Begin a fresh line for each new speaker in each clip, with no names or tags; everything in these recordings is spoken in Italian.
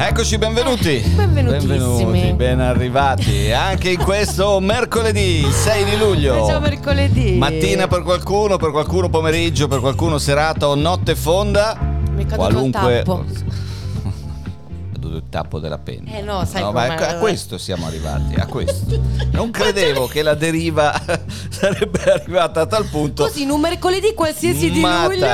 Eccoci, benvenuti.
Benvenutissimi.
Benvenuti, ben arrivati. Anche in questo mercoledì 6 di luglio.
Ciao mercoledì.
Mattina per qualcuno, per qualcuno pomeriggio, per qualcuno serata o notte fonda.
Mi è
Qualunque
il tappo.
Della penna.
Eh no, sai
No, ma a questo siamo arrivati, a questo. Non credevo che la deriva sarebbe arrivata a tal punto.
Così in un mercoledì qualsiasi di luglio.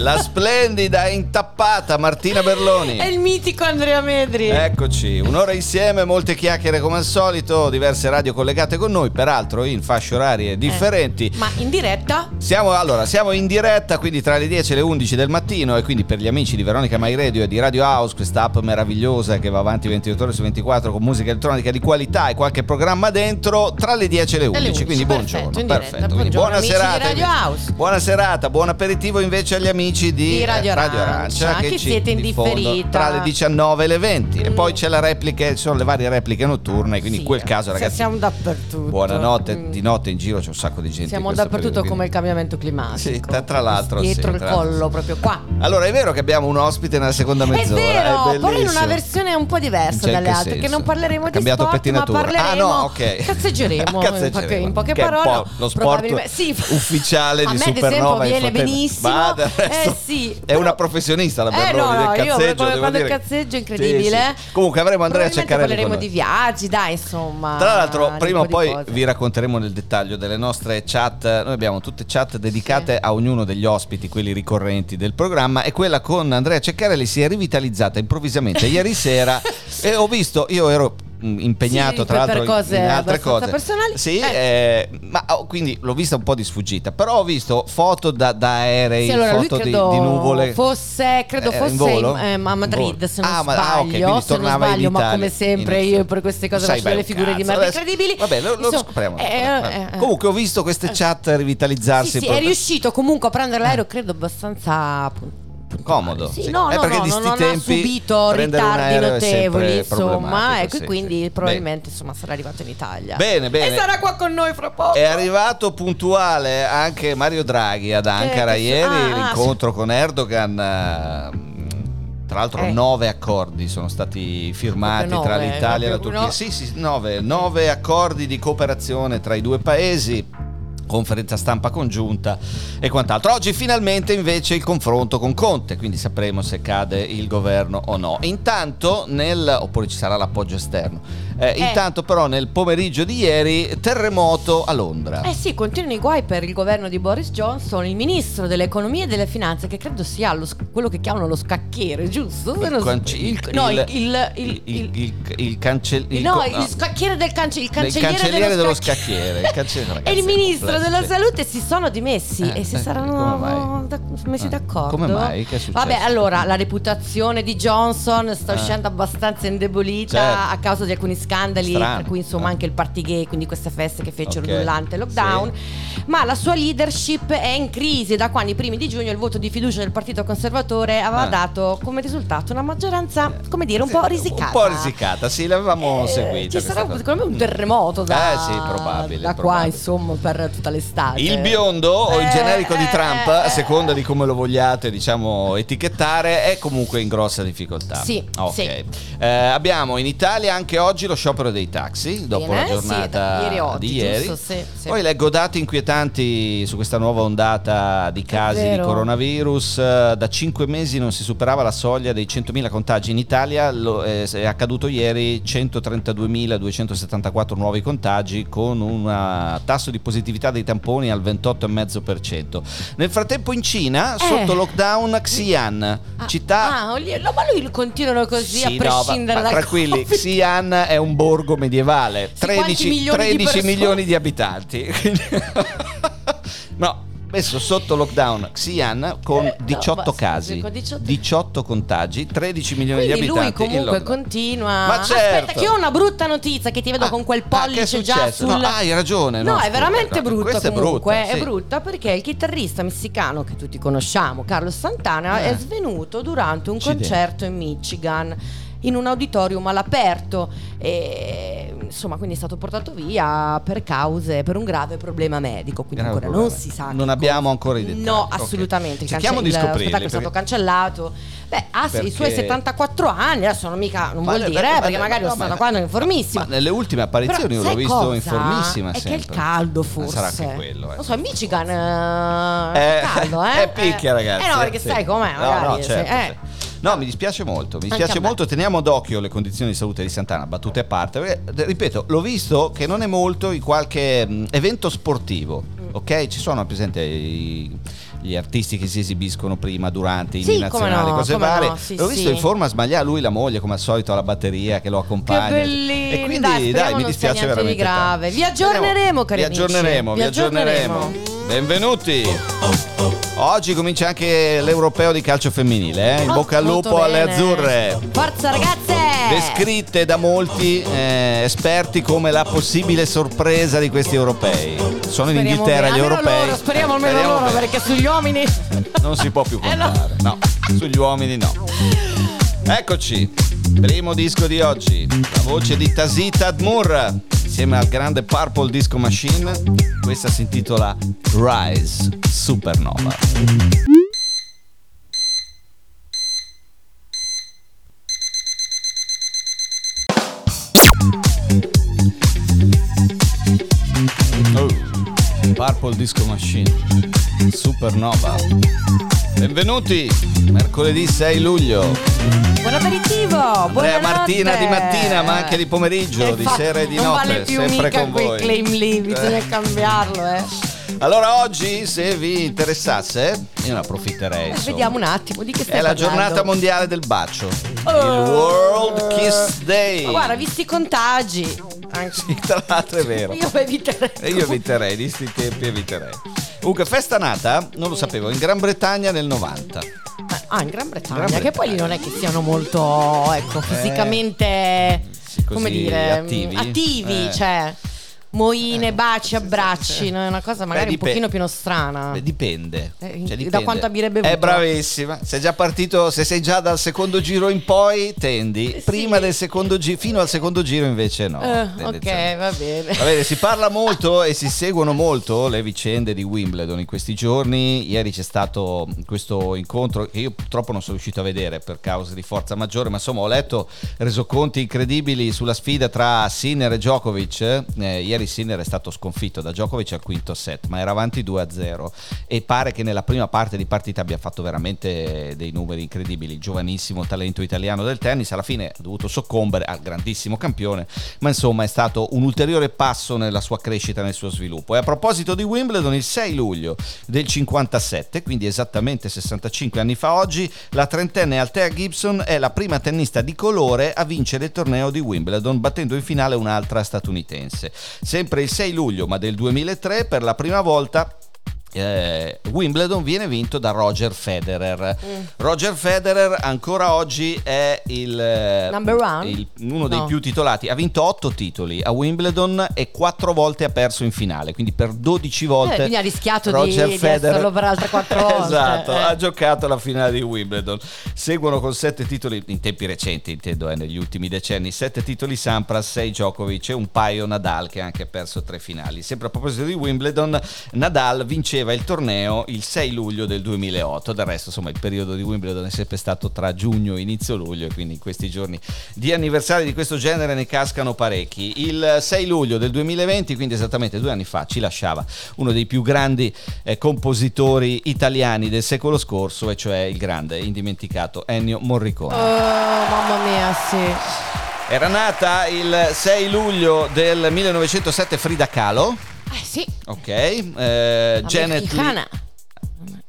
la splendida intappata Martina Berloni.
È il mitico Andrea Medri.
Eccoci, un'ora insieme, molte chiacchiere come al solito, diverse radio collegate con noi, peraltro in fasce orarie differenti.
Ma in diretta?
Siamo, allora, siamo in diretta, quindi tra le 10 e le 11 del mattino e quindi per gli amici di Veronica My Radio e di Radio House, questa app meravigliosa che va avanti 28 ore su 24 con musica elettronica di qualità e qualche programma dentro, tra le 10 e le 11,
11,
quindi
perfetto,
buongiorno. Perfetto,
Buongiorno,
buona serata.
Radio. House.
Buona serata, buon aperitivo invece agli amici di,
Di Radio
eh,
Arancia, che
ci
siete in differita.
Tra le 19 e le 20 e
Mm.
poi c'è la replica, ci sono le varie repliche notturne, quindi
Sì,
in quel caso ragazzi
Siamo dappertutto.
Buonanotte,
Mm.
di notte in giro c'è un sacco di gente.
Siamo dappertutto
periodo,
come il cambiamento climatico.
Sì, tra- tra l'altro,
Dietro
sì,
il collo, proprio qua.
Allora è vero che abbiamo un ospite nella seconda
È
mezz'ora.
vero, però in una versione un po' diversa dalle
che
altre, che
senso?
non parleremo di sport, ma
pettinatura.
parleremo
Ah, no, ok.
cazzeggeremo,
Cazzeggeremo.
In, poche, in poche
Che è un
parole.
po' lo sport
sì.
ufficiale
A
di
me, ad
Supernova
esempio, viene benissimo. Eh, sì,
È una professionista la
Eh,
Berloni
no, no,
del
io
cazzeggio, devo
quando il cazzeggio è
Sì,
incredibile.
sì. Comunque avremo Andrea Ceccarelli con
parleremo di viaggi, dai, insomma.
Tra l'altro, prima o poi
cose.
vi racconteremo nel dettaglio delle nostre chat. Noi abbiamo tutte chat dedicate a ognuno degli ospiti, quelli ricorrenti del programma. E quella con Andrea Ceccarelli si è rivitalizzata improvvisamente ieri sera. e ho visto, io ero impegnato
Sì,
tra l'altro in-
cose
in altre cose
personali.
sì
Eh.
eh, ma oh, quindi l'ho vista un po' di sfuggita però ho visto foto da, da aerei
Sì, allora
foto di, di nuvole
fosse, credo
Eh, in
fosse in- a
In
Madrid,
volo.
se non
Ah, ma-
sbaglio.
ah, ok, quindi tornava in
sbaglio, ma
Italia.
come sempre
In-
io per queste cose
Sai
faccio delle figure di
cazzo,
merda
adesso-
incredibili.
Vabbè, lo, lo scopriamo.
eh, eh, eh.
Comunque ho visto queste chat rivitalizzarsi.
Sì, sì, è riuscito comunque a prendere l'aereo, credo abbastanza pun- puntuale.
Comodo,
Sì,
sì.
no,
Eh,
no,
perché
no, non, non ha
tempi
subito ritardi notevoli, insomma, ecco,
sì,
quindi
sì.
probabilmente insomma sarà arrivato in Italia.
Bene, bene.
E sarà qua con noi fra poco.
È arrivato puntuale anche Mario Draghi ad Ankara
che-
ieri,
ah,
l'incontro con Erdogan. eh, Tra l'altro
Eh.
nove accordi sono stati firmati
Proprio
tra
nove,
l'Italia e la Turchia. Sì, sì, nove, nove accordi di cooperazione tra i due paesi. Conferenza stampa congiunta e quant'altro. Oggi finalmente invece il confronto con Conte, quindi sapremo se cade il governo o no. Intanto nel oppure ci sarà l'appoggio esterno. Eh,
Eh.
Intanto però nel pomeriggio di ieri terremoto a Londra.
Eh sì, continuano i guai per il governo di Boris Johnson, il ministro dell'economia e delle finanze, che credo sia lo quello che chiamano lo scacchiere, giusto?
Il
non-
canci-
il- no, il, il,
il,
il-
il, il cancell- il
no, il scacchiere del cance- il
il
cancelliere,
cancelliere dello
scacchiere.
scacchiere. il cancelliere,
E
ragazzi,
il ministro
complesso,
della
sì.
salute si sono dimessi
Eh,
e si
eh,
saranno da- messi
Eh,
d'accordo.
come mai? Che è successo?
Vabbè, allora la reputazione di Johnson sta
Eh.
uscendo abbastanza indebolita
Certo.
a causa di alcuni scandali,
Strano.
tra cui insomma
Eh.
anche il party gay, quindi queste feste che fecero
Ok.
durante il lockdown. Ma la sua leadership è in crisi da quando i primi di giugno il voto di fiducia del Partito Conservatore aveva
Eh.
dato come risultato una maggioranza, come dire, un
Sì,
po' risicata.
Un po' risicata, sì, l'avevamo
Eh,
seguita.
Ci sarà
cosa.
secondo me un terremoto da,
Eh sì, probabile,
da qua
probabile.
insomma per tutta l'estate.
Il biondo o il
Eh,
generico di
eh,
Trump,
eh,
a seconda di come lo vogliate, diciamo, etichettare, è comunque in grossa difficoltà.
Sì,
Ok.
sì.
Eh, abbiamo in Italia anche oggi lo sciopero dei taxi, dopo
Bene,
la
sì,
giornata
da ieri oggi,
di ieri.
giusto, sì, sì.
Poi leggo dati inquietanti su questa nuova ondata di casi di coronavirus. Da cinque mesi non si superava la soglia dei 100.000 contagi in Italia. Eh, è accaduto ieri 132.274 nuovi contagi con un eh, tasso di positività dei tamponi al 28,5%. Nel frattempo in Cina,
Eh.
sotto lockdown, Xi'an,
Ah,
città...
Ah, ma lui continuano così a
Sì, no, ma-
prescindere
ma tranquilli. Xi'an è un borgo medievale,
Sì, quanti
13,
milioni di
13
persone?
milioni di abitanti. No, messo sotto lockdown Xi'an con 18
ma-
casi,
sì, con 18
18 contagi, 13 milioni
Quindi
di
lui
abitanti. in
comunque continua.
Ma certo.
Aspetta, che ho una brutta notizia che ti vedo
Ah,
con quel
ah, è
pollice già
successo?
sul.
No, ah, hai ragione.
No,
no,
è veramente
no, questa
comunque,
è brutta,
è
sì.
brutta perché il chitarrista messicano che tutti conosciamo, Carlos Santana,
Eh.
è svenuto durante un
Accidenti.
concerto in Michigan in un auditorium all'aperto e insomma quindi è stato portato via per cause per un grave problema medico quindi
Grave
ancora non
problema.
si sa
Non
che
abbiamo
cosa-
ancora i dettagli.
no
Ok.
assolutamente il,
Cerchiamo di
cance- il
scoprirli,
spettacolo è stato
perché-
cancellato beh ha sì, i suoi
Perché-
74 anni adesso non mica non
Ma
vuol dire
ma-
eh,
ma-
perché
ma-
magari
no,
lo sta
ma-
da quando è informissimo
Ma nelle ultime apparizioni
però,
l'ho visto
cosa?
informissima
È che
sempre.
è il caldo forse.
sarà anche quello, eh.
Non so, in Michigan eh,
Eh,
è caldo, eh?
È picchia,
Eh.
ragazzi.
Eh no, perché
sì.
sai com'è,
No,
magari.
no,
se-
certo,
eh.
No, mi dispiace molto, mi dispiace molto, teniamo d'occhio le condizioni di salute di Santana, battute a parte, perché, ripeto, l'ho visto che non è molto in qualche mh, evento sportivo,
Mm.
ok? Ci sono, presente, i- gli artisti che si esibiscono prima, durante, i
Sì,
nazionali,
come no,
cose varie.
no, sì,
l'ho visto
sì.
in forma sbagliata, lui la moglie come al solito alla batteria che lo accompagna.
Che bellino.
E quindi
Dai,
dai, mi dispiace
niente di
veramente.
grave. Vi aggiorneremo, cari
Vi
amici.
aggiorneremo, vi
Vi
aggiorneremo. Benvenuti. Oggi comincia anche l'europeo di calcio femminile, eh? in bocca al lupo alle azzurre.
Forza ragazze!
Descritte da molti eh, esperti come la possibile sorpresa di questi europei. Sono in
Speriamo
Inghilterra gli europei.
loro, speriamo almeno
Speriamo
loro, perché sugli uomini...
Non si può più
Eh, no.
contare. no. sugli uomini no. Eccoci, primo disco di oggi. La voce di Tasita Admur insieme al grande Purple Disco Machine. Questa si intitola Rise Supernova. Oh, Purple Disco Machine Supernova. Benvenuti, mercoledì 6 luglio.
Buon aperitivo!
Andrea
buonanotte.
Martina di mattina, ma anche di pomeriggio,
Eh,
di
infatti,
sera e di
non
notte,
vale più
sempre
mica
con voi.
claim lì, bisogna
Eh.
cambiarlo, eh.
Allora oggi, se vi interessasse, io ne approfitterei.
Eh. Vediamo un attimo di che stai
È la
parlando.
giornata mondiale del bacio.
Oh.
Il World Kiss Day.
Ma guarda, visti i contagi. Anche...
Sì, tra l'altro è vero.
Io eviterei.
E io eviterei, di sti tempi eviterei. Comunque, festa nata, non lo sapevo, in Gran Bretagna nel 90.
Ah, in Gran Bretagna,
Gran
che poi lì non è che siano molto, ecco, fisicamente,
sì, così
come dire,
attivi?
attivi,
Eh.
cioè, moine,
Eh,
baci, abbracci, no? è una cosa magari
Beh,
un pochino più strana.
Beh, dipende.
Eh,
Cioè,
da
dipende.
quanta birra hai bevuto?
È bravissima. Sei già partito, se sei già dal secondo giro in poi, tendi.
Sì.
Prima del secondo giro, fino al secondo giro invece no.
Eh, ok,
tendenzialmente.
va bene.
Va bene, si parla molto e si seguono molto le vicende di Wimbledon in questi giorni. Ieri c'è stato questo incontro che io purtroppo non sono riuscito a vedere per causa di forza maggiore, ma insomma ho letto resoconti incredibili sulla sfida tra Sinner e Djokovic. Eh, ieri Sinner è stato sconfitto da Djokovic al quinto set, ma era avanti 2-0 e pare che nella prima parte di partita abbia fatto veramente dei numeri incredibili. Giovanissimo talento italiano del tennis, alla fine ha dovuto soccombere al grandissimo campione, ma insomma è stato un ulteriore passo nella sua crescita, nel suo sviluppo. E a proposito di Wimbledon, il 6 luglio del 57, quindi esattamente 65 anni fa oggi, la trentenne Althea Gibson è la prima tennista di colore a vincere il torneo di Wimbledon, battendo in finale un'altra statunitense. Sempre il 6 luglio, ma del 2003, per la prima volta eh, Wimbledon viene vinto da Roger Federer.
Mm.
Roger Federer ancora oggi è il, eh,
Number one?
il- uno dei
No.
più titolati. Ha vinto 8 titoli a Wimbledon e 4 volte ha perso in finale, quindi per 12 volte.
Eh, quindi ha rischiato di-
Roger
di
Federer-
esserlo per altre quattro volte.
esatto,
Eh.
ha giocato la finale di Wimbledon. Seguono con 7 titoli in tempi recenti, intendo, eh, negli ultimi decenni, 7 titoli Sampras, 6 Djokovic e un paio Nadal che ha anche perso 3 finali. Sempre a proposito di Wimbledon, Nadal vinceva il torneo il 6 luglio del 2008. Del resto, insomma, il periodo di Wimbledon è sempre stato tra giugno e inizio luglio e quindi in questi giorni di anniversari di questo genere ne cascano parecchi. Il 6 luglio del 2020, quindi esattamente due anni fa, ci lasciava uno dei più grandi eh, compositori italiani del secolo scorso, e cioè il grande indimenticato Ennio Morricone.
Oh, mamma mia, sì.
Era nata il 6 luglio del 1907 Frida Kahlo,
Eh sì,
ok, eh,
la
Janet. Lee.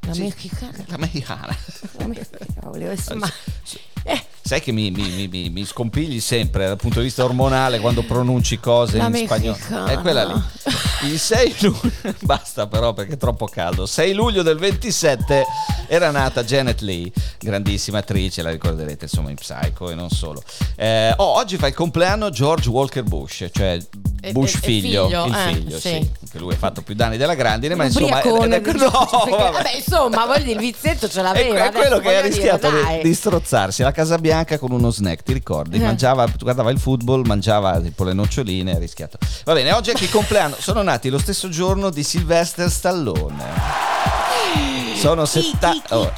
La
Sì.
mexicana.
La mexicana.
La mexicana, volevo essere- ma- Eh,
Sai che mi, mi- mi- mi- mi scompigli sempre dal punto di vista ormonale quando pronunci cose
La
in spagnolo.
mexicana.
È quella lì. Il 6 luglio, basta però perché è troppo caldo. 6 luglio del 27 era nata Janet Lee, grandissima attrice, la ricorderete insomma in Psycho e non solo. Eh, oh, oggi fa il compleanno George Walker Bush, cioè Bush
e-
figlio,
figlio,
il
eh,
figlio, sì.
sì.
Che lui ha fatto più danni della grandine, ma insomma...
Ubriacone,
ed è-
diciamo,
no,
perché-
vabbè.
vabbè, insomma, voglio dire, il vizietto ce
È,
l'aveva.
è
adesso
quello che ha
voglio dire,
rischiato di- strozzarsi la Casa Bianca con uno snack, ti ricordi? Mangiava, guardava il football, mangiava tipo le noccioline, ha rischiato. Va bene, oggi è anche il compleanno. Sono nati lo stesso giorno di Sylvester Stallone. Sono
Chi,
setta-
chi, chi,
oh?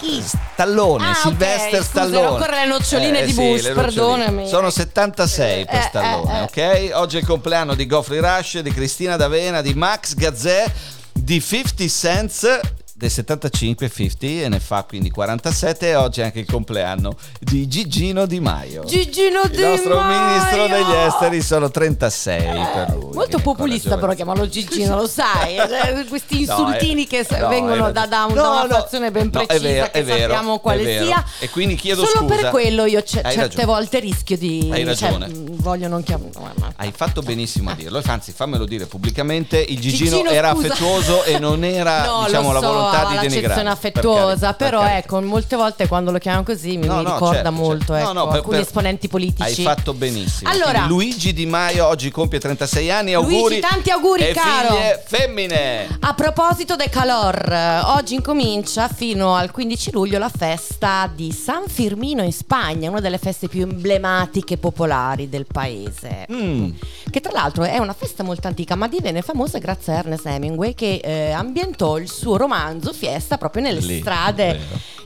Stallone,
Ah,
Sylvester
ok, scusa,
Stallone.
ancora le noccioline di
sì,
Bush,
noccioline.
perdonami.
Sono 76 per
Eh,
Stallone,
eh,
ok? Oggi è il compleanno di Geoffrey Rush, di Cristina D'Avena, di Max Gazzè, di 50 Cent del 75 50 e ne fa quindi 47 e oggi è anche il compleanno di Gigino Di Maio.
Gigino
il
Di
nostro
Maio!
ministro degli esteri sono 36 per lui.
Molto
che è ancora
populista però chiamarlo Gigino, lo sai? Cioè, questi
No,
insultini
eh,
che
no,
vengono da, da, un-
ragione.
da una
No, no,
fazione ben
no, è
precisa
vero,
che
vero,
sappiamo quale sia.
E quindi chiedo
Solo
scusa.
per quello io
Hai
certe
ragione.
volte rischio di...
Hai
cioè,
ragione.
mh, voglio non chiamare...
Hai fatto benissimo a dirlo, anzi fammelo dire pubblicamente, il Gigino,
Gigino,
era
scusa.
affettuoso e non era
No,
diciamo, la
so,
volontà
aveva
di denigrare.
affettuosa,
carità, per
però
carità.
ecco, molte volte quando lo chiamano così mi,
No,
mi
no,
ricorda
certo,
molto
certo.
ecco,
No, per-
alcuni
per-
esponenti politici.
Hai fatto benissimo.
Allora-
Luigi Di Maio oggi compie 36 anni,
Luigi,
auguri.
tanti auguri,
e
caro.
figlie femmine.
A proposito del calor, oggi incomincia fino al 15 luglio la festa di San Firmino in Spagna, una delle feste più emblematiche e popolari del paese.
Mm.
Che tra l'altro è una festa molto antica, ma divenne famosa grazie a Ernest Hemingway che eh, ambientò il suo romanzo Fiesta proprio nelle
Lì,
strade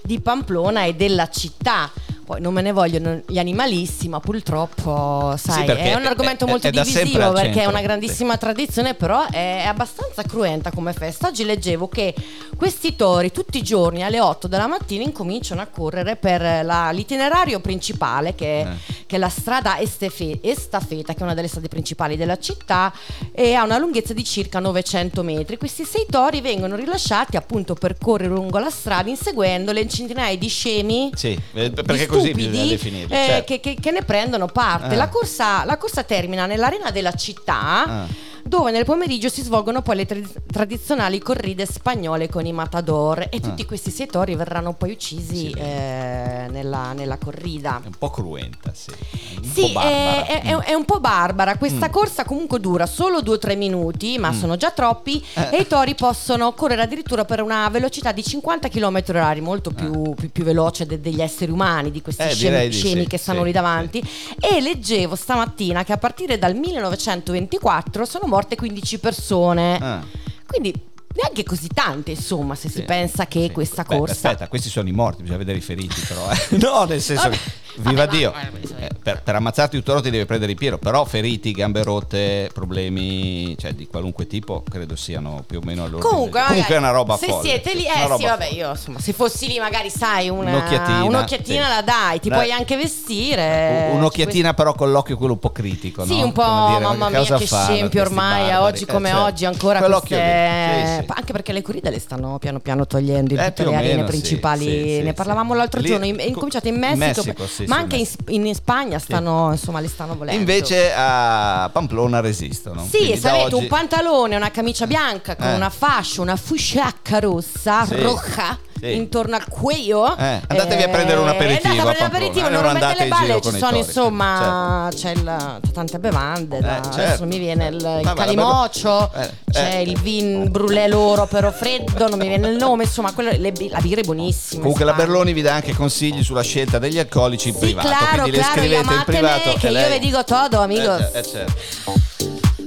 di Pamplona e della città. Poi non me ne vogliono gli animalisti, ma purtroppo, sai,
perché
è un
è-
argomento
è-
molto
è
divisivo perché è
centro.
una grandissima tradizione, però è abbastanza cruenta come festa. Oggi leggevo che questi tori tutti i giorni alle 8 della mattina incominciano a correre per la- l'itinerario principale che,
Eh.
che è la strada Estefe- Estafeta, che è una delle strade principali della città e ha una lunghezza di circa 900 metri. Questi sei tori vengono rilasciati appunto per correre lungo la strada inseguendo le centinaia di scemi
Sì, eh, perché
di stupidi, eh,
certo.
che, che- che ne prendono parte.
Eh.
La, corsa, la corsa termina nell'arena della città.
Ah.
Dove nel pomeriggio si svolgono poi le tra- tradizionali corride spagnole con i matador e tutti
Ah.
questi sei tori verranno poi uccisi
Sì.
eh, nella, nella corrida.
È un po' cruenta, sì. È un
Sì, è, è- è un po' barbara. Questa
Mm.
corsa comunque dura solo 2-3 minuti, ma
Mm.
sono già troppi.
Eh.
E i tori possono correre addirittura per una velocità di 50 km h molto più, più- più veloce de- degli esseri umani, di questi
Eh,
scemi,
di
scemi
sì,
che stanno
sì,
lì davanti. E leggevo stamattina che a partire dal 1924 sono morte 15 persone.
Ah.
Quindi neanche così tante, insomma, se
Sì,
si pensa che
sì.
questa
Beh,
corsa.
Aspetta, questi sono i morti, bisogna vedere i feriti però. eh. No, nel senso
Vabbè.
che, viva
Vabbè,
Dio,
ma- ma-
eh, per, per ammazzarti tutto rotto ti devi prendere il pieno, però feriti, gambe rotte, problemi cioè, di qualunque tipo, credo siano più o meno all'ordine.
Comunque,
Comunque
magari,
è una roba
se
folle.
siete lì, eh sì, vabbè,
folle.
io insomma, se fossi lì, magari sai, una,
Un'occhiatina,
un'occhiatina
sì.
la dai, ti
La-
puoi anche vestire.
Un'occhiatina però con l'occhio quello un po' critico,
Sì,
no?
un po',
dire,
mamma mia, che scempio ormai, a oggi
Eh,
come
certo.
oggi ancora queste...
lì, sì, sì.
Anche perché le corride le stanno piano piano togliendo in
Eh,
tutte le arene
meno, sì,
principali.
sì, sì,
ne
sì.
parlavamo l'altro
Lì-
giorno, in- è incominciato in Messico,
Messico, sì,
ma
sì,
anche in, in Spagna stanno, insomma, le stanno volendo.
Invece a Pamplona resistono.
Sì, se avete
oggi-
un pantalone, una camicia bianca con
Eh.
una fascia, una fusciacca rossa,
Sì.
roja,
Sì.
intorno al cuello.
Eh, andatevi a prendere un aperitivo
Andate a prendere l'aperitivo,
eh,
non rompete
andate
le balle, ci sono insomma, c'è, il- c'è tante bevande, da-
Eh,
adesso
certo.
non mi viene il, il
bevo- eh,
c'è
eh.
il vin brûlé loro però freddo, non mi viene il nome, insomma, quello- le la birra è buonissima.
Comunque la. Berloni vi dà anche consigli sulla scelta degli alcolici in
Sì,
privato,
claro,
quindi le
claro,
scrivete in privato
che io vi dico todo, amigos.
Eh, eh, certo.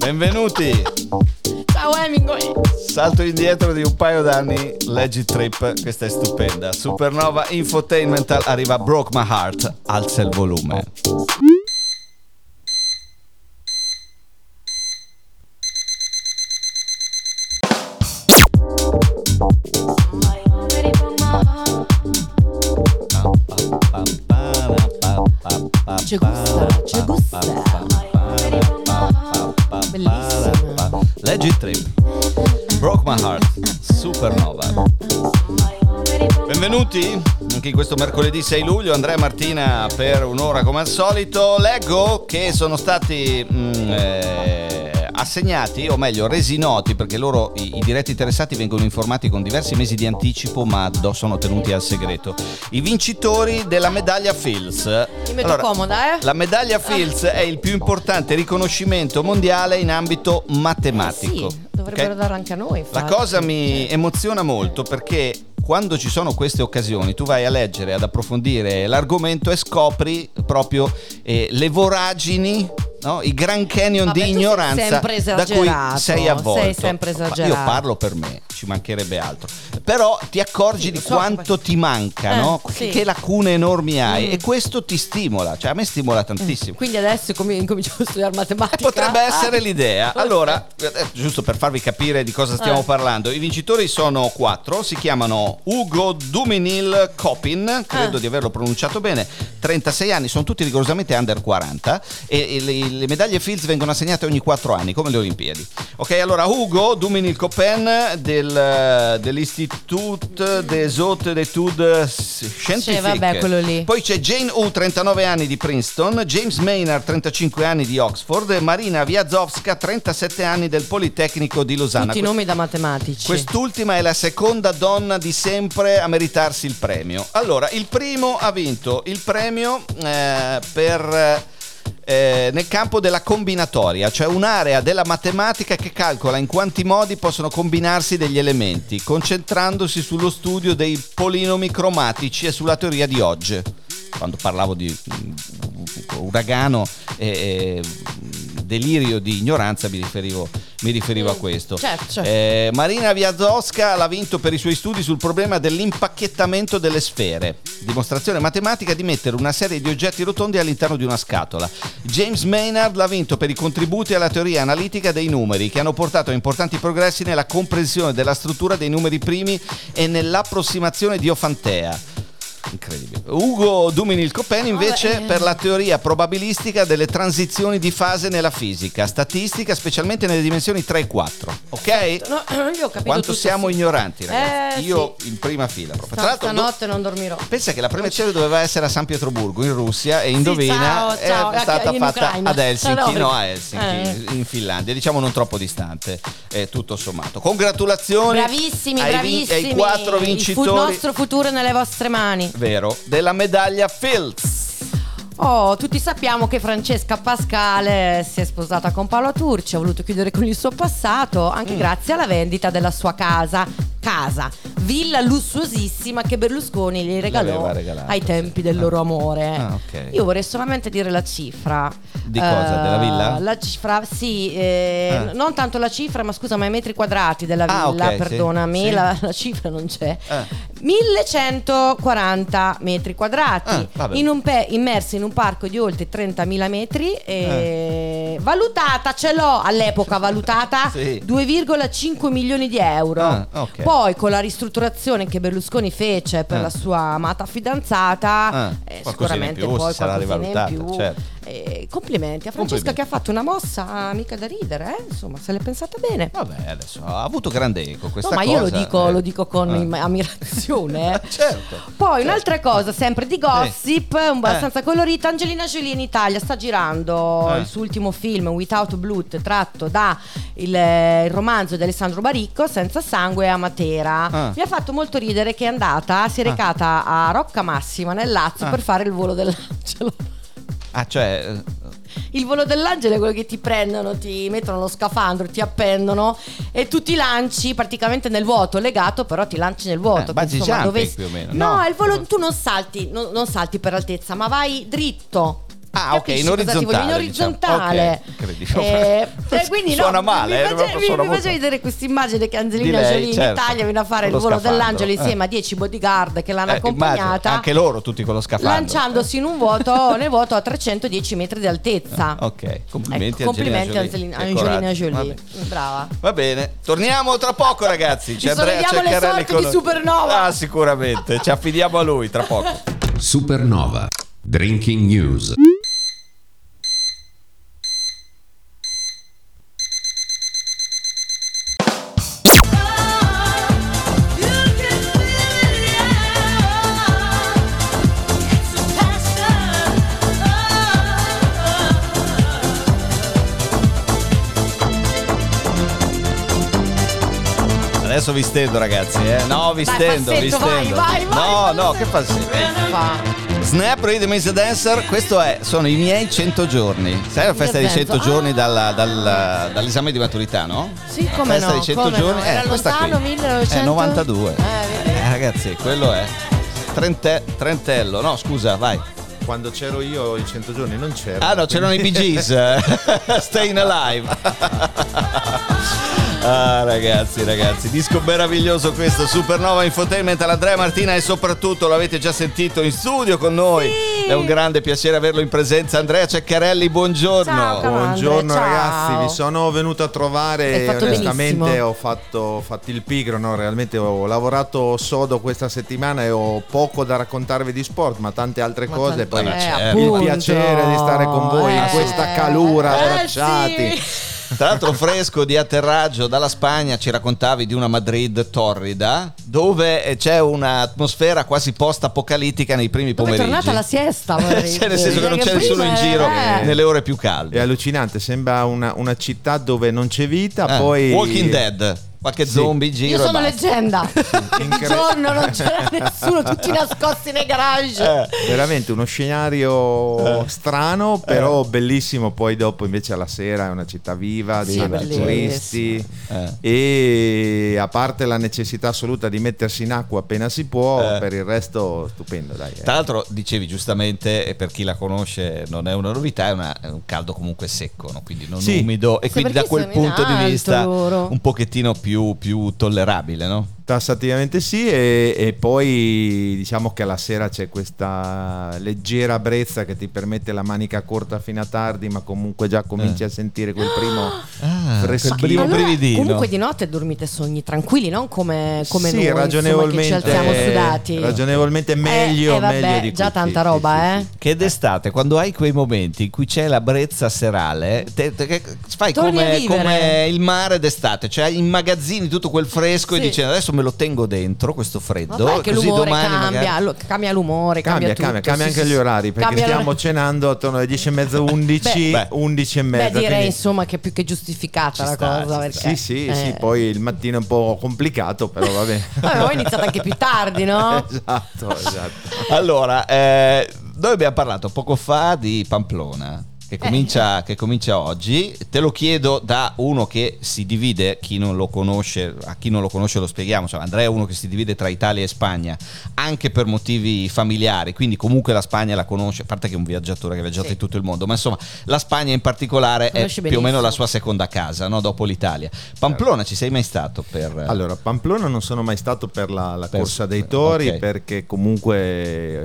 Benvenuti.
Ciao Hemingway.
Salto indietro di un paio d'anni, Leggi Trip, questa è stupenda. Supernova Infotainmental arriva Broke My Heart, alza il volume.
Ci gusta, ci gusta. Bellissima.
Leggi Trip, Broke My Heart, Supernova. Benvenuti anche in questo mercoledì 6 luglio, Andrea e Martina per un'ora come al solito. Leggo che sono stati mm, eh, assegnati, o meglio resi noti, perché loro, i, i diretti interessati vengono informati con diversi mesi di anticipo, ma sono tenuti al segreto. I vincitori della medaglia Fields.
Mi metto comoda, eh?
La medaglia Fields è il più importante riconoscimento mondiale in ambito matematico.
Eh sì, dovrebbero
ok?
darlo anche a noi.
La
infatti.
cosa mi emoziona molto perché quando ci sono queste occasioni tu vai a leggere, ad approfondire l'argomento e scopri proprio eh, le voragini, no? i Grand Canyon
Vabbè,
di ignoranza da cui sei avvolto.
sei sempre
Io
esagerato.
parlo per me, ci mancherebbe altro. Però ti accorgi
Sì,
di
so,
quanto ti manca,
Eh,
no?
sì.
che lacune enormi hai
Mm.
e questo ti stimola, cioè a me stimola tantissimo.
Quindi adesso com- incominciamo a studiare matematica.
Potrebbe essere
Ah.
l'idea. Allora, eh, giusto per farvi capire di cosa stiamo
Eh.
parlando, i vincitori sono quattro, si chiamano Ugo Duminil Kopin, credo
Ah.
di averlo pronunciato bene, 36 anni, sono tutti rigorosamente under 40 e, e le, medaglie Fields vengono assegnate ogni 4 anni, come le Olimpiadi. Ok, allora Ugo Duminil Kopin del, dell'Institut des Hautes d'études Scientifiques.
Sì, vabbè, quello lì.
Poi c'è Jane U, 39 anni di Princeton, James Maynard, 35 anni di Oxford, Marina Wiazowska, 37 anni del Politecnico di Losanna.
Tutti nomi da matematici.
Quest'ultima è la seconda donna di sempre a meritarsi il premio. Allora, il primo ha vinto il premio eh, per... eh, nel campo della combinatoria, cioè un'area della matematica che calcola in quanti modi possono combinarsi degli elementi, concentrandosi sullo studio dei polinomi cromatici e sulla teoria di Hodge. Quando parlavo di mm, uragano e delirio di ignoranza mi riferivo, mi riferivo a questo.
certo, certo.
Eh, Marina Wiazowska l'ha vinto per i suoi studi sul problema dell'impacchettamento delle sfere, dimostrazione matematica di mettere una serie di oggetti rotondi all'interno di una scatola. James Maynard l'ha vinto per i contributi alla teoria analitica dei numeri, che hanno portato a importanti progressi nella comprensione della struttura dei numeri primi e nell'approssimazione di Ofantea. Incredibile. Ugo Duminil Copen invece
Vabbè.
per la teoria probabilistica delle transizioni di fase nella fisica, statistica, specialmente nelle dimensioni 3 e 4. Ok?
No, io ho capito
Quanto siamo
sì.
ignoranti, ragazzi.
Eh,
Io
sì.
in prima fila proprio.
Sta-
Tra l'altro, do-
stanotte non dormirò.
pensa che la premiazione doveva essere a San Pietroburgo, in Russia, e indovina
ciao, ciao,
è stata
in
fatta
Ucraina.
ad Helsinki,
No,
a Helsinki, in Finlandia, diciamo non troppo distante, eh, tutto sommato. Congratulazioni
Bravissimi,
ai, vin-
bravissimi.
ai quattro
Il fu-
vincitori.
nostro futuro è nelle vostre mani.
Vero, della medaglia Fields.
Oh, tutti sappiamo che Francesca Pascale si è sposata con Paolo Turci, ha voluto chiudere con il suo passato, anche
Mm.
grazie alla vendita della sua casa. Casa, villa lussuosissima che Berlusconi gli regalò ai
sì.
tempi del loro amore.
Ah, ok.
Io vorrei solamente dire la cifra.
Di cosa? Della villa?
La cifra, sì, eh,
Ah.
non tanto la cifra, ma scusa, ma i metri quadrati della
Ah,
villa,
ok, sì.
perdonami,
Sì.
La, la cifra non c'è.
Eh.
1140 metri quadrati,
Ah,
in un pe- immersi in un parco di oltre 30.000 metri, e valutata, ce l'ho all'epoca valutata
Sì.
2,5 milioni di euro.
Ah, ok.
Poi con la ristrutturazione che Berlusconi fece per
Ah.
la sua amata fidanzata,
Ah,
eh, sicuramente
più,
poi
sarà rivalutata,
più.
certo.
Eh, complimenti a Francesca
Complimenti.
che ha fatto una mossa mica da ridere, eh? insomma, se l'è pensata bene.
Vabbè, adesso ha avuto grande eco questa
No, ma
cosa.
io lo dico,
eh.
lo dico con
Ah.
ammirazione. eh.
certo.
Poi un'altra cosa, sempre di gossip,
Eh.
abbastanza colorita, Angelina Jolie in Italia sta girando
Eh.
il suo ultimo film Without Blood tratto da il, eh, il romanzo di Alessandro Baricco Senza sangue a Matera.
Ah.
Mi ha fatto molto ridere che è andata, si è
Ah.
recata a Rocca Massima nel Lazio per fare il volo dell'angelo.
Ah, cioè
Il volo dell'angelo è quello che ti prendono, ti mettono lo scafandro, ti appendono e tu ti lanci praticamente nel vuoto, legato, però ti lanci nel vuoto.
Eh,
che, insomma, dove-
più o meno,
No,
no?
il volo tu non salti, non, non salti per altezza, ma vai dritto.
Ah, ok, in orizzontale,
In orizzontale.
diciamo. Ok, incredibile.
Eh, eh, quindi no,
Suona male,
mi
eh,
face- mi,
suona
mi
molto-
faceva vedere questa immagine che Angelina
lei,
Jolie in
certo,
Italia viene a fare
con
il
lo
volo
scafandro,
dell'angelo
eh.
insieme a 10 bodyguard che l'hanno
eh, immagino,
accompagnata.
anche loro tutti con lo scafandro.
Lanciandosi in un vuoto, nel vuoto a 310 metri di altezza.
Ok, complimenti,
Ecco, complimenti a
Angelina
Angelina,
Jolie.
Brava.
Va bene, torniamo tra poco ragazzi. Ci Andrea
le sorti di Supernova.
Ah, sicuramente, ci affidiamo a lui tra poco.
Supernova. Drinking News.
Adesso vi stendo, ragazzi. Eh. No, vi
Dai,
stendo, vi
falsetto, vai,
stendo.
vai, vai,
no, no, che falsetto.
Fa.
Snap Rhythm is a Dancer, questo è, sono i miei 100 giorni. Sai la festa dei 100
senso?
giorni
Ah.
dalla- dal- dall'esame di maturità, no?
Sì,
La
come
festa
no,
dei 100
come
giorni
no. Era
questa qui.
lontano, 1900?
È 92.
Eh.
Eh, ragazzi, quello è. Trente- trentello, no, scusa, vai.
Quando c'ero io i 100 giorni non c'ero.
Ah no, c'erano i Bee Gees. Staying Alive. Ah ragazzi, ragazzi, disco meraviglioso questo, Supernova Infotainment all'Andrea Martina e soprattutto l'avete già sentito in studio con noi.
Sì.
È un grande piacere averlo in presenza. Andrea Ceccarelli, buongiorno.
Ciao,
Buongiorno
Andre,
ragazzi,
ciao.
vi sono venuto a trovare.
fatto
Onestamente ho fatto, ho fatto il pigro, no? realmente ho lavorato sodo questa settimana e ho poco da raccontarvi di sport, ma tante altre
Ma
cose.
tanto-
Poi
eh,
il piacere di stare con voi in
Eh,
questa calura,
eh,
abbracciati.
sì.
Tra l'altro fresco di atterraggio dalla Spagna ci raccontavi di una Madrid torrida dove eh, c'è un'atmosfera quasi post-apocalittica nei primi
Dove è
pomeriggi.
tornata la siesta,
cioè, nel senso che non c'è nessuno in giro
eh.
nelle ore più
È
calde.
allucinante, sembra una, una città dove non c'è vita,
Eh,
poi...
Walking Dead, qualche
Sì.
zombie in giro.
Io sono leggenda.
Incre-
giorno non c'era nessuno, tutti nascosti nei garage.
Eh.
Veramente uno scenario strano, però bellissimo. Poi dopo invece alla sera è una città viva,
Sì,
di turisti
Eh.
e a parte la necessità assoluta di mettersi in acqua appena si può,
Eh.
per il resto stupendo. Dai, eh.
Tra l'altro, dicevi giustamente, e per chi la conosce non è una novità, è, una- è un caldo comunque secco, no? quindi non
Sì.
umido, e
Sì,
quindi da quel punto di vista
loro.
un pochettino più, più tollerabile, no?
Tassativamente sì, e, e poi diciamo che alla sera c'è questa leggera brezza che ti permette la manica corta fino a tardi, ma comunque già cominci
Eh.
a sentire quel primo
Ah,
freschino.
quel primo
Allora,
brividino.
comunque di notte dormite sogni tranquilli, non come, come
sì,
noi insomma,
ragionevolmente,
che ci alziamo sudati.
ragionevolmente meglio,
Eh, eh, vabbè,
meglio di
già
qui,
tanta roba,
sì,
eh.
sì,
Che d'estate, quando hai quei momenti in cui c'è la brezza serale, te- te- che- fai come, come il mare d'estate, cioè immagazzini tutto quel fresco e dici adesso me lo tengo dentro questo freddo,
Vabbè, che
così
l'umore
domani
cambia,
magari-
lo- cambia l'umore, cambia,
Cambia,
tutto.
cambia, cambia
sì,
anche
sì,
gli orari perché
Cambia
stiamo
l'ora-
cenando attorno alle 10 e mezza, 11,
Beh.
11 e
Beh,
mezza.
direi
quindi-
insomma che è più che giustificata
Ci
la
sta,
cosa. perché,
Sì, sì,
eh,
sì, poi il mattino è un po' complicato, però va bene.
Vabbè, voi iniziate anche più tardi, no?
esatto, esatto.
Allora, eh, noi abbiamo parlato poco fa di Pamplona. Che
Eh.
comincia, che comincia oggi, te lo chiedo da uno che si divide, chi non lo conosce, a chi non lo conosce lo spieghiamo, insomma, Andrea è uno che si divide tra Italia e Spagna, anche per motivi familiari, quindi comunque la Spagna la conosce, a parte che è un viaggiatore che ha viaggiato
Sì.
in tutto il mondo, ma insomma la Spagna in particolare è più o meno la sua seconda casa, no? dopo l'Italia. Pamplona ci sei mai stato per...
Allora, Pamplona non sono mai stato per la, la
Per-
corsa dei tori
ok.
perché comunque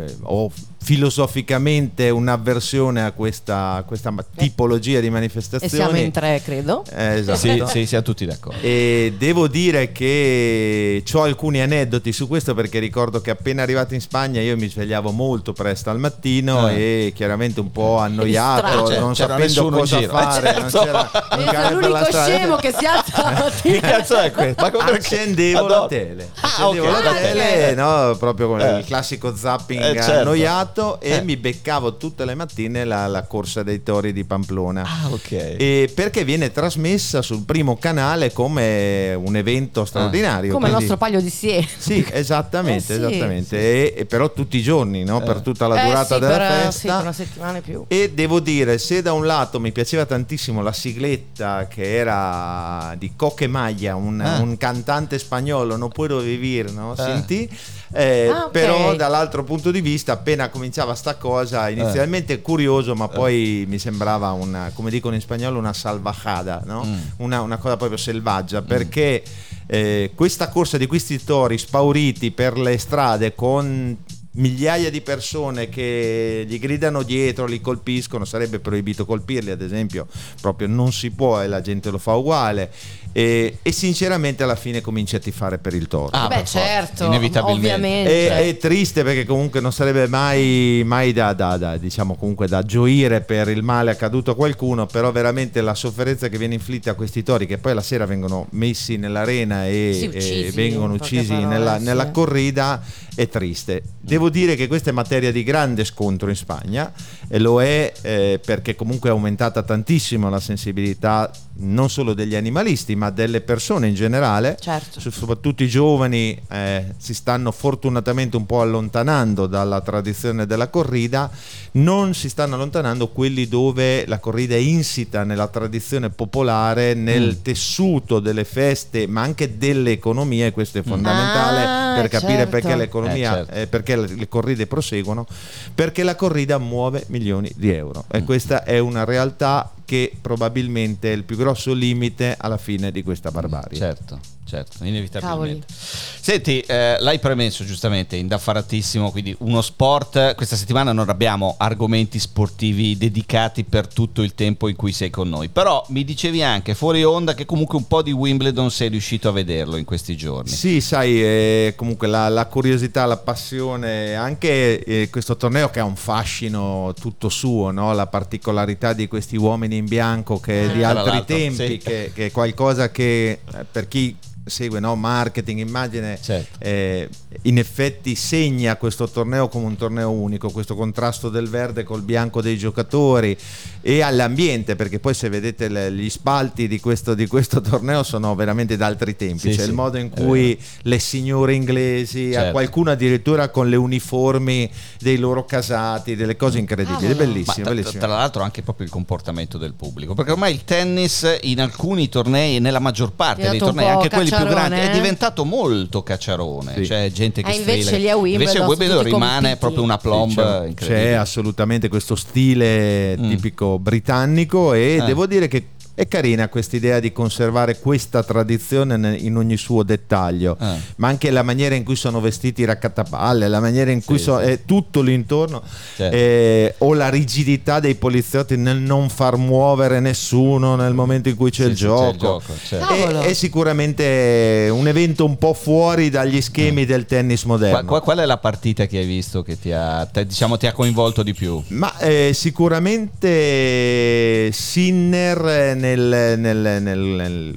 eh, ho filosoficamente un'avversione a questa, a questa tipologia di
E
manifestazioni.
siamo in tre, credo.
Eh, esatto.
Sì, sì, siamo tutti d'accordo.
E devo dire che ho alcuni aneddoti su questo perché ricordo che appena arrivato in Spagna io mi svegliavo molto presto al mattino
Eh.
e chiaramente un po' annoiato.
C'era-
non
c'era
sapendo cosa
giro.
fare,
Eh,
non
certo.
c'era
sono
per la
l'unico
strada.
scemo che si alza la
Che
mattina.
cazzo è questo? Ma come?
Accendevo
Adoro.
la tele,
Ah,
accendevo
ok,
la
la
tele,
tele.
no, proprio come
Eh.
il classico zapping
Eh, certo.
annoiato e
Eh.
mi beccavo tutte le mattine la, la corsa dei tori di Pamplona.
Ah, ok.
E perché viene trasmessa sul primo canale come un evento straordinario.
Come il
quindi-
nostro paio di sie.
Sì, esattamente,
Eh, sì,
esattamente. E, e però tutti i giorni, no? per tutta la
Eh,
durata
sì,
della
per,
festa.
Sì, per una settimana in più.
E devo dire, se da un lato mi piaceva tantissimo la sigletta che era di Coque Maglia, un,
Ah.
un cantante spagnolo, non puedo vivir, no?
Ah.
Senti? Eh,
Ah, ok.
Però dall'altro punto di vista, appena cominciava sta cosa, inizialmente curioso, ma poi mi sembrava una, come dicono in spagnolo, una salvajada, no?
Mm.
una, una cosa proprio selvaggia, perché eh, questa corsa di questi tori spauriti per le strade con migliaia di persone che gli gridano dietro, li colpiscono, sarebbe proibito colpirli ad esempio, proprio non si può e la gente lo fa uguale e, e sinceramente alla fine cominci a tifare per il toro.
Ah,
Beh, certo,
inevitabilmente.
ovviamente.
È, è triste perché comunque non sarebbe mai, mai da, da- da, diciamo comunque da gioire per il male accaduto a qualcuno, però veramente la sofferenza che viene inflitta a questi tori che poi la sera vengono messi nell'arena e,
Sì, uccisi,
e vengono uccisi
parole,
nella,
sì.
nella corrida è triste. Devo dire che questa è materia di grande scontro in Spagna e lo è eh, perché comunque è aumentata tantissimo la sensibilità non solo degli animalisti, ma delle persone in generale,
Certo.
so- soprattutto i giovani eh, si stanno fortunatamente un po' allontanando dalla tradizione della corrida, non si stanno allontanando quelli dove la corrida è insita nella tradizione popolare, nel tessuto delle feste, ma anche dell'economia, e questo è fondamentale
Ah,
per capire
certo.
perché l'economia,
Eh, certo.
eh, perché le, le corride proseguono, perché la corrida muove milioni di euro e questa è una realtà che probabilmente è il più grosso limite alla fine di questa barbarie.
Certo, certo, inevitabilmente.
Cavoli.
Senti, eh, l'hai premesso giustamente, indaffaratissimo, quindi uno sport, questa settimana non abbiamo argomenti sportivi dedicati per tutto il tempo in cui sei con noi, però mi dicevi anche fuori onda che comunque un po' di Wimbledon sei riuscito a vederlo in questi giorni.
Sì, sai, eh, comunque la, la curiosità, la passione, anche eh, questo torneo che ha un fascino tutto suo, no? la particolarità di questi uomini in bianco che
Eh,
di
tra
altri tempi,
sì.
che, che è qualcosa che eh, per chi segue no? marketing, immagine,
Certo.
eh, in effetti segna questo torneo come un torneo unico, questo contrasto del verde col bianco dei giocatori e all'ambiente, perché poi se vedete le- gli spalti di questo, di questo torneo sono veramente da altri tempi,
Sì,
c'è
sì,
il modo in cui le signore inglesi, a
Certo.
qualcuno addirittura con le uniformi dei loro casati, delle cose incredibili.
Ma
bellissimo,
tra,
bellissimo.
tra l'altro anche proprio il comportamento del pubblico, perché ormai il tennis in alcuni tornei, nella maggior parte dei tornei, anche quelli più grandi, è
eh?
diventato molto cacciarone,
Sì.
cioè gente che
Eh, invece
strilla.
lì a Wimbledon
Invece Wimbledon rimane
compiti.
proprio una plomb
Sì, c'è, c'è assolutamente questo stile
Mm.
tipico britannico e
Eh.
devo dire che è carina questa idea di conservare questa tradizione ne- in ogni suo dettaglio,
Eh.
ma anche la maniera in cui sono vestiti i raccattapalle, la maniera in cui
Sì,
so-
sì.
è tutto l'intorno,
Certo.
eh, o la rigidità dei poliziotti nel non far muovere nessuno nel momento in cui c'è
Sì,
il
sì, c'è
gioco.
il gioco, certo.
È, è sicuramente un evento un po' fuori dagli schemi del tennis moderno.
Qua- qua- qual è la partita che hai visto che ti ha, te- diciamo, ti ha coinvolto di più?
Ma eh, sicuramente Sinner nel, nel- nel-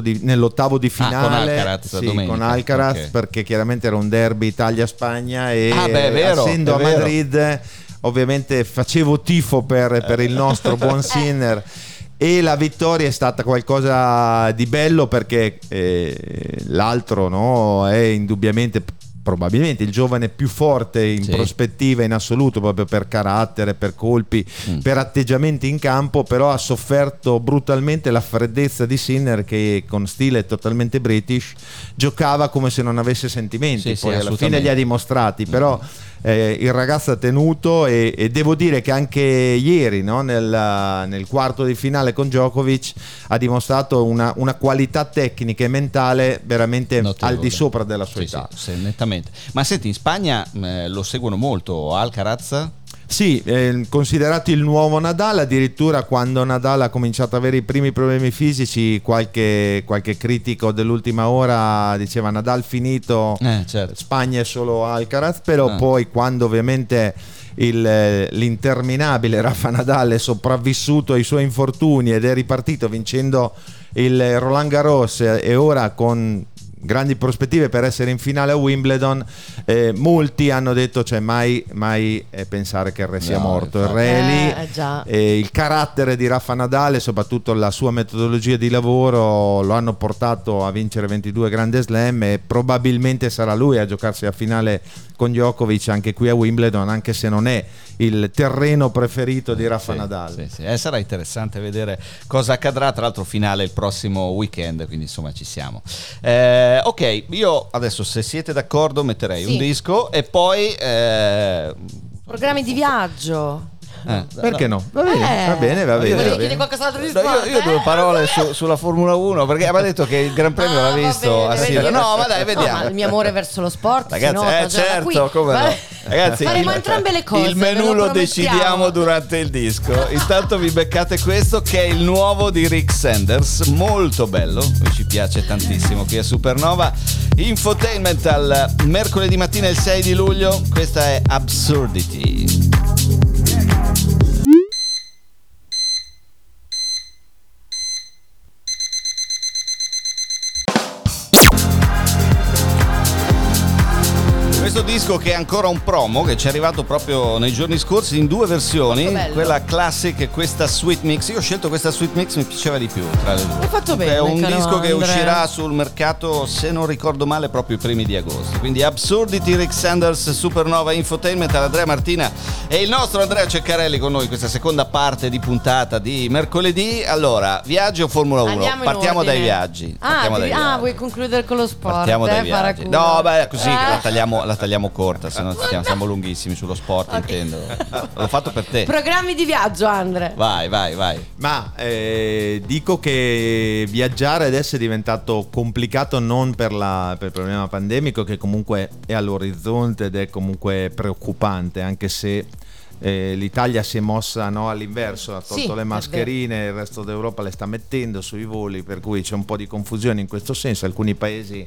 di, nell'ottavo di
Ah, con
finale
Alcaraz
sì,
domenica,
con Alcaraz
ok.
perché chiaramente era un derby Italia-Spagna e
Ah, beh, vero,
essendo a. Madrid ovviamente facevo tifo per, per il nostro buon Sinner e la vittoria è stata qualcosa di bello perché eh, l'altro no, è indubbiamente probabilmente il giovane più forte in
Sì.
prospettiva in assoluto proprio per carattere, per colpi,
Mm.
per atteggiamenti in campo, però ha sofferto brutalmente la freddezza di Sinner che con stile totalmente british giocava come se non avesse sentimenti,
Sì, sì,
poi alla fine li ha dimostrati, però eh, il ragazzo ha tenuto e, e devo dire che anche ieri no, nel, nel quarto di finale con Djokovic ha dimostrato una, una qualità tecnica e mentale veramente
Notevole.
al di sopra della sua
Sì,
età.
sì, sì, nettamente. Ma senti, in Spagna eh, lo seguono molto Alcaraz?
Sì, eh, considerato il nuovo Nadal, addirittura quando Nadal ha cominciato ad avere i primi problemi fisici, qualche, qualche critico dell'ultima ora diceva Nadal finito,
Eh, certo.
Spagna è solo Alcaraz, però
Ah.
poi quando ovviamente il, l'interminabile Rafa Nadal è sopravvissuto ai suoi infortuni ed è ripartito vincendo il Roland Garros e ora con grandi prospettive per essere in finale a Wimbledon eh, molti hanno detto cioè mai, mai eh, pensare che il re sia
No,
morto il re lì
Eh, già.
e il carattere di Rafa Nadal e soprattutto la sua metodologia di lavoro lo hanno portato a vincere 22 grande slam e probabilmente sarà lui a giocarsi la finale con Djokovic anche qui a Wimbledon anche se non è il terreno preferito di Rafa
Sì,
Nadal
sì, sì. Eh, sarà interessante vedere cosa accadrà. Tra l'altro, finale il prossimo weekend, quindi insomma ci siamo. Eh, ok, io adesso, se siete d'accordo, metterei
Sì.
un disco e poi. eh,
Programmi di viaggio.
Eh,
perché no? Va bene,
Eh,
va bene, va bene,
volevi chiedere qualcos'altro di
No, io, io due
eh?
parole su- sulla Formula 1 perché ha detto che il Gran Premio
Ah,
l'ha visto
bene,
a. Sira. No, ma dai,
No,
vediamo.
ma il mio amore verso lo sport
Ragazzi,
si nota
eh, certo, come no. Ragazzi,
faremo
il-
entrambe le cose.
Il menù lo
promettiamo.
decidiamo durante il disco. Intanto vi beccate questo che è il nuovo di Rick Sanders, molto bello, ci piace tantissimo qui a Supernova. Infotainment al mercoledì mattina il 6 di luglio, questa è Absurdity. Disco che è ancora un promo, che ci è arrivato proprio nei giorni scorsi in due versioni, quella classic e questa sweet mix. Io ho scelto questa sweet mix, mi piaceva di più tra le due.
Hai fatto bene,
È un disco che
Andrea.
uscirà sul mercato, se non ricordo male, proprio i primi di agosto. Quindi Absurdity, Rick Sanders, Supernova Infotainment, Andrea Martina e il nostro Andrea Ceccarelli con noi questa seconda parte di puntata di mercoledì. Allora, viaggi o Formula 1?
Andiamo
Partiamo dai viaggi.
Ah,
Partiamo dai
ah,
viaggi.
vuoi concludere con lo sport?
Partiamo dai
eh,
viaggi.
paraculo.
No, beh, così
Eh?
la, tagliamo, la tagliamo corta, se no stiamo, siamo lunghissimi sullo sport, intendo. L'ho fatto per te.
Programmi di viaggio, Andre.
Vai, vai, vai.
Ma eh, dico che viaggiare adesso è diventato complicato non per, la- per il problema pandemico che comunque è all'orizzonte ed è comunque preoccupante, anche se eh, l'Italia si è mossa no, all'inverso, ha tolto
Sì,
le mascherine, il resto d'Europa le sta mettendo sui voli, per cui c'è un po' di confusione in questo senso. Alcuni paesi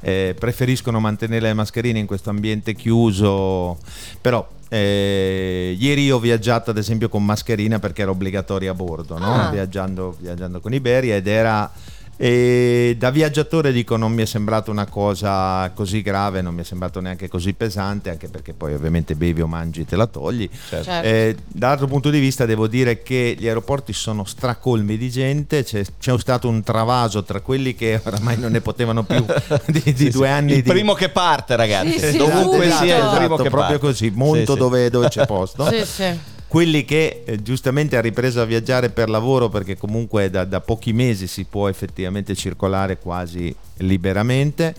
eh, preferiscono mantenere le mascherine in questo ambiente chiuso, però eh, ieri ho viaggiato ad esempio con mascherina perché era obbligatoria a bordo, no?
Ah.
viaggiando, viaggiando con Iberia ed era... E da viaggiatore dico non mi è sembrata una cosa così grave, non mi è sembrato neanche così pesante, anche perché poi ovviamente bevi o mangi te la togli.
Certo.
Certo.
Eh, dall'altro punto di vista devo dire che gli aeroporti sono stracolmi di gente, c'è, c'è stato un travaso tra quelli che oramai non ne potevano più di, di due anni
Il
di...
primo che parte, ragazzi.
Sì, sì,
Dovunque
subito.
sia il primo
Esatto,
che
proprio
parte.
così, monto
Sì, sì.
Dove, dove c'è posto. Quelli che eh, giustamente ha ripreso a viaggiare per lavoro perché comunque da, da pochi mesi si può effettivamente circolare quasi liberamente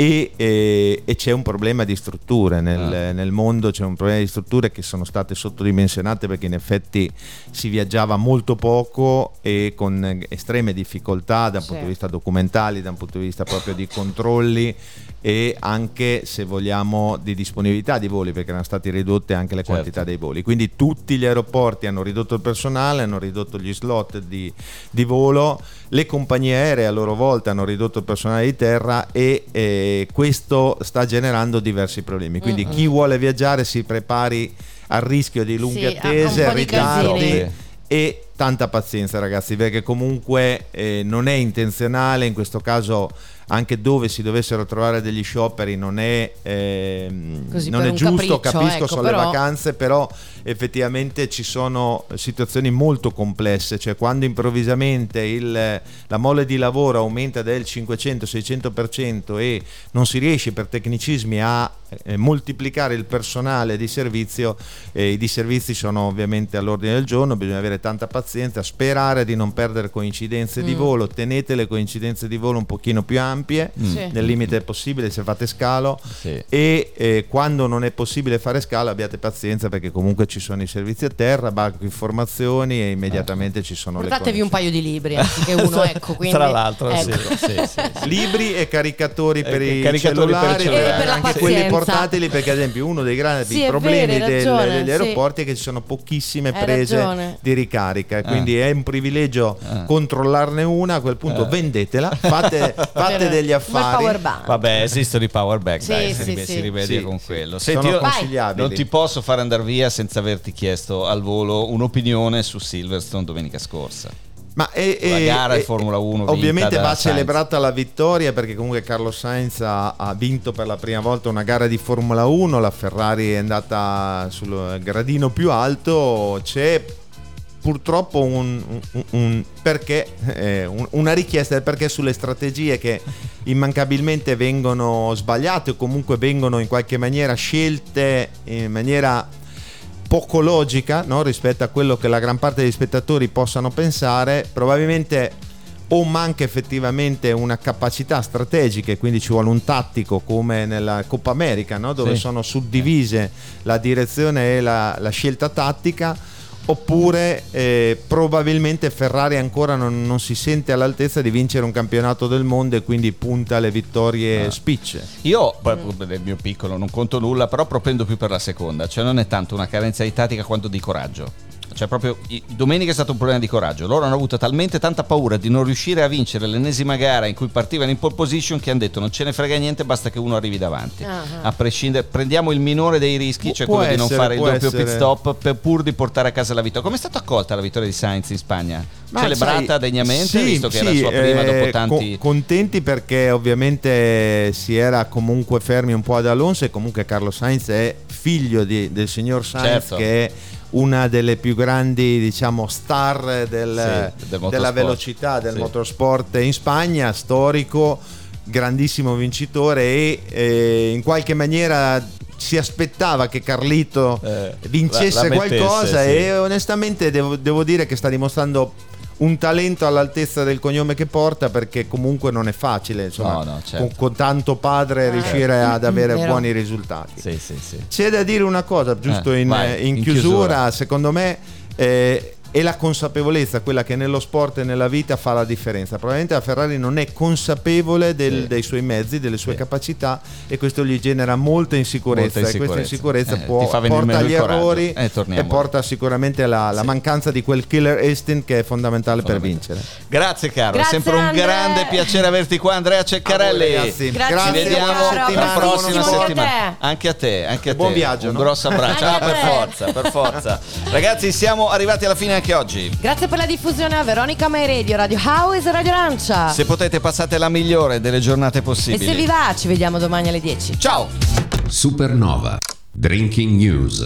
e, eh, e c'è un problema di strutture nel, nel mondo, c'è un problema di strutture che sono state sottodimensionate perché in effetti si viaggiava molto poco e con estreme difficoltà da un
Sì.
punto di vista documentali, da un punto di vista proprio di controlli e anche se vogliamo di disponibilità di voli perché erano state ridotte anche le
Certo.
quantità dei voli quindi tutti gli aeroporti hanno ridotto il personale hanno ridotto gli slot di, di volo le compagnie aeree a loro volta hanno ridotto il personale di terra e eh, questo sta generando diversi problemi. Quindi chi vuole viaggiare si prepari al rischio di lunghe
Sì,
attese ritardi e tanta pazienza ragazzi perché comunque eh, non è intenzionale in questo caso anche dove si dovessero trovare degli scioperi non è, ehm, non è giusto
capriccio,
capisco
ecco,
sono
però-
le vacanze però effettivamente ci sono situazioni molto complesse cioè quando improvvisamente il- la mole di lavoro aumenta del 500-600% e non si riesce per tecnicismi a eh, moltiplicare il personale di servizio eh, i disservizi sono ovviamente all'ordine del giorno bisogna avere tanta pazienza sperare di non perdere coincidenze di
Mm.
volo tenete le coincidenze di volo un pochino più ampie
Sì.
nel limite possibile se fate scalo
Sì.
e eh, quando non è possibile fare scalo abbiate pazienza perché comunque ci sono i servizi a terra, banco informazioni e immediatamente ci sono
Portatevi
le
un paio di libri anziché uno, ecco. Quindi,
Tra l'altro,
ecco.
sì, sì, sì.
Libri e caricatori per
Eh,
i
caricatori per
cellulari,
cellulari.
E per la
anche
pazienza.
Quelli portatili perché ad esempio uno dei grandi
Sì,
problemi
vero, hai
del-
ragione,
degli
sì.
aeroporti è che ci sono pochissime prese
ragione.
di ricarica e quindi è un privilegio
Ah.
controllarne una a quel punto vendetela fate, fate degli affari
power bank.
Vabbè, esistono i power back,
Sì,
dai,
sì,
si, rime-
sì.
si rimedia
Sì,
con
sì.
quello.
sono
Senti, io
consigliabili
non ti posso fare andare via senza averti chiesto al volo un'opinione su Silverstone domenica scorsa.
Ma è,
La
è-
gara di Formula 1 vinta
Ovviamente va
Sainz.
celebrata la vittoria perché comunque Carlos Sainz ha, ha vinto per la prima volta una gara di Formula 1, la Ferrari è andata sul gradino più alto, c'è purtroppo un, un- un perché, eh, un- una richiesta del perché sulle strategie che immancabilmente vengono sbagliate o comunque vengono in qualche maniera scelte in maniera poco logica no, rispetto a quello che la gran parte degli spettatori possano pensare, probabilmente o manca effettivamente una capacità strategica e quindi ci vuole un tattico come nella Coppa America no, dove
Sì.
sono suddivise la direzione e la, la scelta tattica oppure eh, probabilmente Ferrari ancora non, non si sente all'altezza di vincere un campionato del mondo e quindi punta alle vittorie
Ah.
spicce.
Io, nel mio piccolo, non conto nulla, però propendo più per la seconda. Cioè non è tanto una carenza di tattica quanto di coraggio. Cioè proprio domenica è stato un problema di coraggio. Loro hanno avuto talmente tanta paura di non riuscire a vincere l'ennesima gara in cui partivano in pole position che hanno detto non ce ne frega niente, basta che uno arrivi davanti.
Ah.
A prescindere, prendiamo il minore dei rischi, cioè
Può
quello di non
essere,
fare il doppio pit
essere.
stop per pur di portare a casa la vittoria. Come è stata accolta la vittoria di Sainz in Spagna?
Ma
Celebrata
sai,
degnamente,
sì,
visto che era
sì,
la sua prima
eh,
dopo tanti...
co- contenti perché ovviamente si era comunque fermi un po' ad Alonso e comunque Carlo Sainz è figlio di- del signor Sainz
Certo.
che è una delle più grandi diciamo star del-
Sì, del
della velocità del
Sì.
motorsport in Spagna, storico, grandissimo vincitore e eh, in qualche maniera si aspettava che Carlito
Eh,
vincesse
la- la mettesse,
qualcosa
sì.
e onestamente devo, devo dire che sta dimostrando un talento all'altezza del cognome che porta perché comunque non è facile insomma
No, no, certo.
con, con tanto padre
Ah.
riuscire ad avere
Vero.
buoni risultati
Sì, sì, sì.
c'è da dire una cosa giusto
Eh,
in,
vai,
in
in
chiusura,
chiusura.
secondo me eh, è la consapevolezza quella che nello sport e nella vita fa la differenza probabilmente la Ferrari non è consapevole del-
Sì.
dei suoi mezzi delle sue
Sì.
capacità e questo gli genera molta insicurezza,
Molta
e questa
insicurezza.
insicurezza
Eh,
può, porta agli errori
Eh,
e porta sicuramente alla la
Sì.
mancanza di quel killer instinct che è fondamentale per vincere
Grazie caro,
Grazie,
è sempre un
Andre.
grande piacere averti qua Andrea Ceccarelli.
A voi, ragazzi.
Grazie,
Ci
Grazie,
vediamo la
settimana,
prossima settimana. Anche a te, anche a te.
Buon viaggio,
Un
no?
grosso abbraccio. Ah, per forza, per forza. Ragazzi, siamo arrivati alla fine anche oggi.
Grazie per la diffusione a Veronica My Radio, Radio House e Radio Lancia.
Se potete passate la migliore delle giornate
e
possibili.
se vi va, ci vediamo domani alle 10.
Ciao!
Supernova. Drinking News.